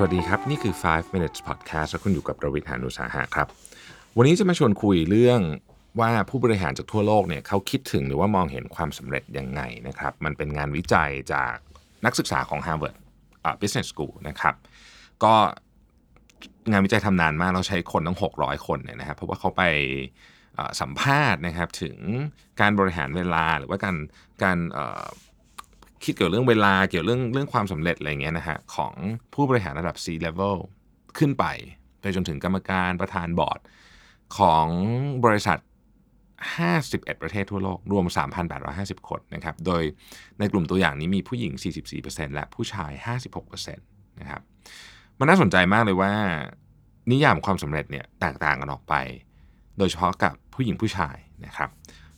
สวัสดีครับ นี่คือ 5 minutes podcast และคุณอยู่กับประวิทยานุสาหะครับ วันนี้จะมาชวนคุยเรื่องว่าผู้บริหารจากทั่วโลกเนี่ยเขาคิดถึงหรือว่ามองเห็นความสำเร็จยังไงนะครับ มันเป็นงานวิจัยจากนักศึกษาของ Harvard Business School นะครับ ก็งานวิจัยทำนานมากเราใช้คนตั้ง 600 คนเนี่ยนะครับเพราะว่าเขาไปสัมภาษณ์นะครับถึงการบริหารเวลาหรือว่าการการ คิดเกี่ยวเรื่องเวลาเกี่ยวเรื่องเรื่องความสำเร็จอะไรเงี้ยนะฮะของผู้บริหารระดับ C level ขึ้นไป ไปจนถึงกรรมการประธานบอร์ดของบริษัท 51 ประเทศทั่วโลก รวม 3,850 คนนะครับ โดยในกลุ่มตัวอย่างนี้มีผู้หญิง 44%และผู้ชาย 56%นะครับ มันน่าสนใจมากเลยว่า นิยามความสำเร็จเนี่ยแตกต่างกันออกไป โดยเฉพาะกับผู้หญิงผู้ชายนะครับ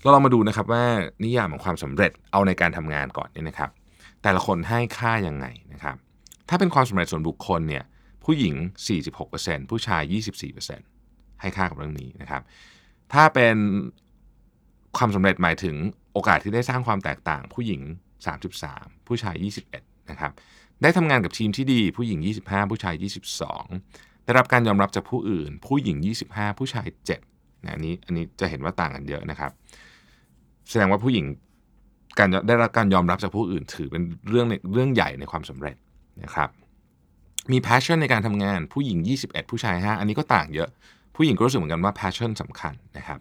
เราลองมาดูนะครับว่านิยามของความสำเร็จเอาในการทำงานก่อนเนี่ยนะครับ แต่ละคนให้ค่ายังไงนะครับ ถ้าเป็นความสำเร็จส่วนบุคคลเนี่ยผู้หญิง 46%ผู้ชาย 24%ให้ค่ากับเรื่องนี้นะครับ ถ้าเป็นความสำเร็จหมายถึงโอกาสที่ได้สร้างความแตกต่าง ผู้หญิง 33 ผู้ชาย 21 นะครับ ได้ทำงานกับทีมที่ดีผู้หญิง 25 ผู้ชาย 22 ได้รับการยอมรับจากผู้อื่น ผู้หญิง 25 ผู้ชาย7นะอันนี้อันนี้จะเห็นว่าต่างกันเยอะนะครับ แสดงว่าผู้หญิงการได้รับการยอมรับจากผู้อื่นถือเป็นเรื่องเรื่องใหญ่ในความสำเร็จนะครับมี passion ในการทำงานผู้หญิง 21 ผู้ชาย 5 อันนี้ก็ต่างเยอะ ผู้หญิงก็รู้สึกเหมือนกันว่า passion สำคัญนะครับ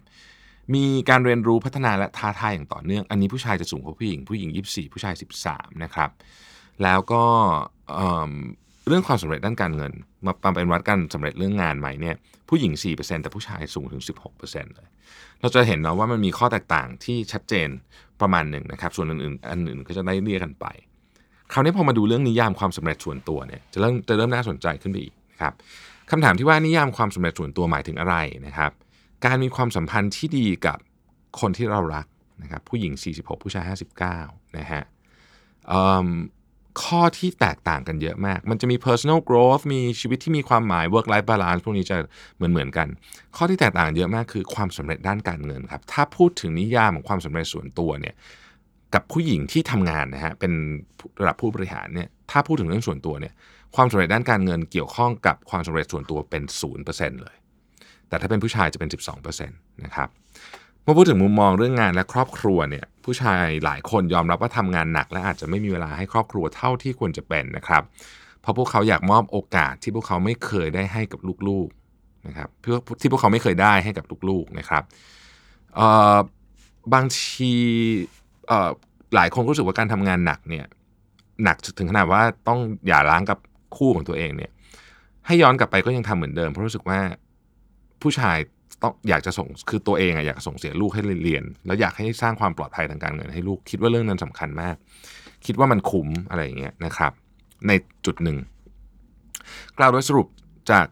มีการเรียนรู้พัฒนาและท้าทายอย่างต่อเนื่อง อันนี้ผู้ชายจะสูงกว่าผู้หญิง ผู้หญิง 24 ผู้ชาย 13 นะครับ แล้วก็ เรื่องความสำเร็จด้านการเงิน มามาเป็นวัดการสำเร็จเรื่องงานไหมเนี่ยผู้หญิง 4%แต่ผู้ชายสูงถึง 16%เลยเราจะเห็นเนาะว่ามันมีข้อแตกต่างที่ชัดเจนประมาณหนึ่งนะครับ ส่วนอื่นๆอันอื่นก็จะได้เรียกกันไป คราวนี้พอมาดูเรื่องนิยามความสำเร็จส่วนตัวเนี่ยจะเริ่มจะเริ่มน่าสนใจขึ้นไปอีกนะครับคำถามที่ว่านิยามความสำเร็จส่วนตัวหมายถึงอะไรนะครับการมีความสัมพันธ์ที่ดีกับคนที่เรารักนะครับผู้หญิง 46 ผู้ชาย 59 นะฮะอืม ข้อที่แตกต่างกันเยอะมาก มันจะมี personal growth มีชีวิตที่มีความหมาย work life balance พวกนี้จะเหมือนเหมือนกัน ข้อที่แตกต่างเยอะมากคือความสำเร็จด้านการเงินครับ ถ้าพูดถึงนิยามของความสำเร็จส่วนตัวเนี่ย กับผู้หญิงที่ทำงานนะฮะ เป็นระดับผู้บริหารเนี่ย ถ้าพูดถึงเรื่องส่วนตัวเนี่ย ความสำเร็จด้านการเงินเกี่ยวข้องกับความสำเร็จส่วนตัวเป็น 0%เลย แต่ถ้าเป็นผู้ชายจะเป็น 12%นะครับ เมื่อพูดถึงมุมมองเรื่องงานและครอบครัวเนี่ย ผู้ชายหลายคนยอมรับว่าทำงานหนัก และอาจจะไม่มีเวลาให้ครอบครัวเท่าที่ควรจะเป็นนะครับเพราะพวกเขาอยากมอบโอกาสที่พวกเขาไม่เคยได้ให้กับลูกๆนะครับเพื่อที่พวกเขาไม่เคยได้ให้กับลูกๆนะครับบางทีหลายคนรู้สึกว่าการทำงานหนักเนี่ยหนักถึงขนาดว่าต้องหย่าร้างกับคู่ของตัวเองเนี่ยให้ย้อนกลับไปก็ยังทำเหมือนเดิม เพราะรู้สึกว่าผู้ชาย ต้องอยากจะส่งคือตัวเองอะอยากส่งเสียลูกให้เรียน แล้วอยากให้สร้างความปลอดภัยทางการเงินให้ลูกคิดว่าเรื่องนั้นสำคัญมาก คิดว่ามันคุ้มอะไรอย่างเงี้ยนะครับ ในจุดหนึ่งกล่าวโดยสรุปจาก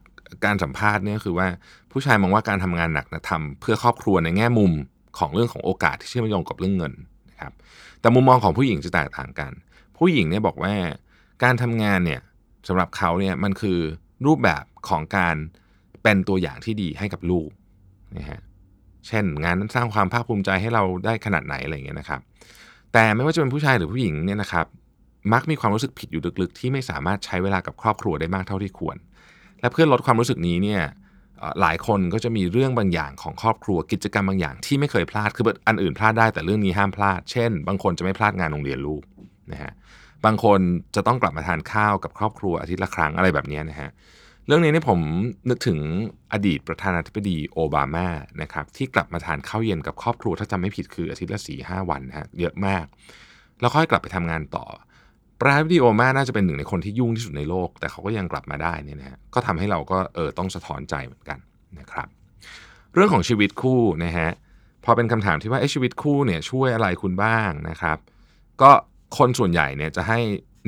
การสัมภาษณ์เนี่ยคือว่าผู้ชายมองว่าการทำงานหนักนะทำเพื่อครอบครัวในแง่มุมของเรื่องของโอกาสที่เชื่อมโยงกับเรื่องเงินนะครับแต่มุมมองของผู้หญิงจะแตกต่างกัน ผู้หญิงเนี่ยบอกว่าการทำงานเนี่ยสำหรับเขาเนี่ยมันคือรูปแบบของการเป็นตัวอย่างที่ดีให้กับลูก นะฮะเช่นงานนั้นสร้างความภาคภูมิใจให้เราได้ขนาดไหนอะไรอย่างเงี้ยนะครับ แต่ไม่ว่าจะเป็นผู้ชายหรือผู้หญิงเนี่ยนะครับ มักมีความรู้สึกผิดอยู่ลึกๆ ที่ไม่สามารถใช้เวลากับครอบครัวได้มากเท่าที่ควร และเพื่อลดความรู้สึกนี้เนี่ยหลายคนก็จะมีเรื่องบางอย่างของครอบครัวกิจกรรมบางอย่างที่ไม่เคยพลาดคืออันอื่นพลาดได้แต่เรื่องนี้ห้ามพลาด เช่น บางคนจะไม่พลาดงานโรงเรียนลูกนะฮะบางคนจะต้องกลับมาทานข้าวกับครอบครัวอาทิตย์ละครั้งอะไรแบบนี้นะฮะ เรื่องนี้เนี่ยผมนึกถึงอดีตประธานาธิบดีโอบามานะครับที่กลับมาทานข้าวเย็นกับครอบครัวถ้าจำไม่ผิดคืออาทิตย์ละสี่ห้าวันนะฮะเยอะมาก แล้วค่อยกลับไปทำงานต่อ ประธานาธิบดีโอบามาน่าจะเป็นหนึ่งในคนที่ยุ่งที่สุดในโลก แต่เขาก็ยังกลับมาได้นี่นะฮะก็ทำให้เราก็เออต้องสะท้อนใจเหมือนกันนะครับ เรื่องของชีวิตคู่นะฮะพอเป็นคำถามที่ว่าชีวิตคู่เนี่ยช่วยอะไรคุณบ้างนะครับ ก็คนส่วนใหญ่เนี่ยจะให้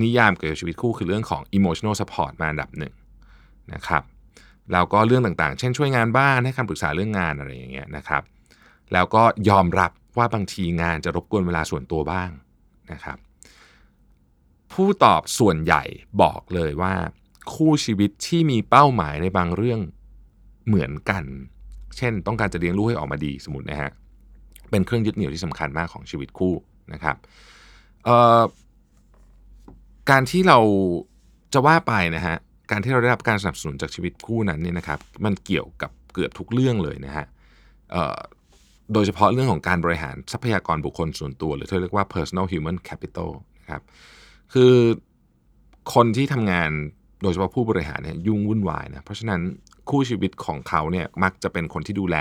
นิยามเกี่ยวกับชีวิตคู่คือเรื่องของ emotional support มาอันดับหนึ่ง นะครับแล้วก็เรื่องต่างๆ เช่นช่วยงานบ้านให้คำปรึกษาเรื่องงานอะไรอย่างเงี้ยนะครับ แล้วก็ยอมรับว่าบางทีงานจะรบกวนเวลาส่วนตัวบ้างนะครับ ผู้ตอบส่วนใหญ่บอกเลยว่า คู่ชีวิตที่มีเป้าหมายในบางเรื่องเหมือนกัน เช่นต้องการจะเลี้ยงลูกให้ออกมาดีสมมตินะฮะเป็นเครื่องยึดเหนี่ยวที่สำคัญมากของชีวิตคู่นะครับการที่เราจะว่าไปนะฮะ การที่เราได้รับการสนับสนุนจากชีวิตคู่นั้นเนี่ยนะครับมันเกี่ยวกับเกือบทุกเรื่องเลยนะฮะโดยเฉพาะเรื่องของการบริหารทรัพยากรบุคคลส่วนตัว หรือที่เรียกว่า personal human capital นะครับคือคนที่ทำงานโดยเฉพาะผู้บริหารเนี่ยยุ่งวุ่นวายนะเพราะฉะนั้นคู่ชีวิตของเขาเนี่ยมักจะเป็นคนที่ดูแล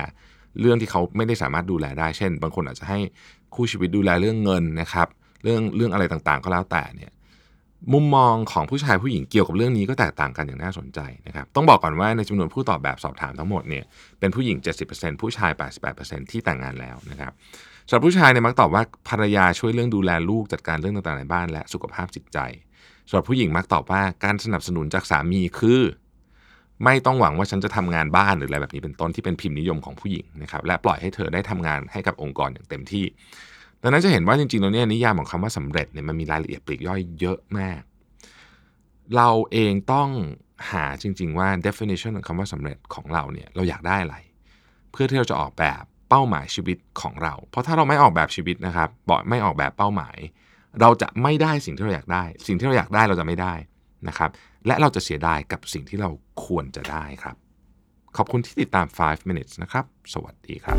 เรื่องที่เขาไม่ได้สามารถดูแลได้ เช่น บางคนอาจจะให้คู่ชีวิตดูแลเรื่องเงินนะครับ เรื่องเรื่องอะไรต่างๆ ก็แล้วแต่เนี่ย มุมมองของผู้ชายผู้หญิงเกี่ยวกับเรื่องนี้ก็แตกต่างกันอย่างน่าสนใจนะครับ ต้องบอกก่อนว่าในจำนวนผู้ตอบแบบสอบถามทั้งหมดเนี่ยเป็นผู้หญิง 70%ผู้ชาย 88%ที่แต่งงานแล้วนะครับสำหรับผู้ชายเนี่ยมักตอบว่าภรรยาช่วยเรื่องดูแลลูกจัดการเรื่องต่างๆในบ้าน และสุขภาพจิตใจสำหรับผู้หญิงมักตอบว่าการสนับสนุนจากสามีคือ ไม่ต้องหวังว่าฉันจะทำงานบ้านหรืออะไรแบบนี้เป็นต้นที่เป็นพิมพ์นิยมของผู้หญิงนะครับและปล่อยให้เธอได้ทำงานให้กับองค์กรอย่างเต็มที่ ดังนั้นจะเห็นว่าจริงๆแล้วเนี่ยนิยามของคำว่าสำเร็จเนี่ยมันมีรายละเอียดปลีกย่อยเยอะมาก เราเองต้องหาจริง ๆ ว่า definition ของคำว่าสำเร็จของเราเนี่ยเราอยากได้อะไร เพื่อที่เราจะออกแบบเป้าหมายชีวิตของเรา เพราะถ้าเราไม่ออกแบบชีวิตนะครับบอกไม่ออกแบบเป้าหมาย เราจะไม่ได้สิ่งที่เราอยากได้ สิ่งที่เราอยากได้เราจะไม่ได้นะครับ และเราจะเสียดายกับสิ่งที่เราควรจะได้ครับ ขอบคุณที่ติดตาม 5 minutes นะครับ สวัสดีครับ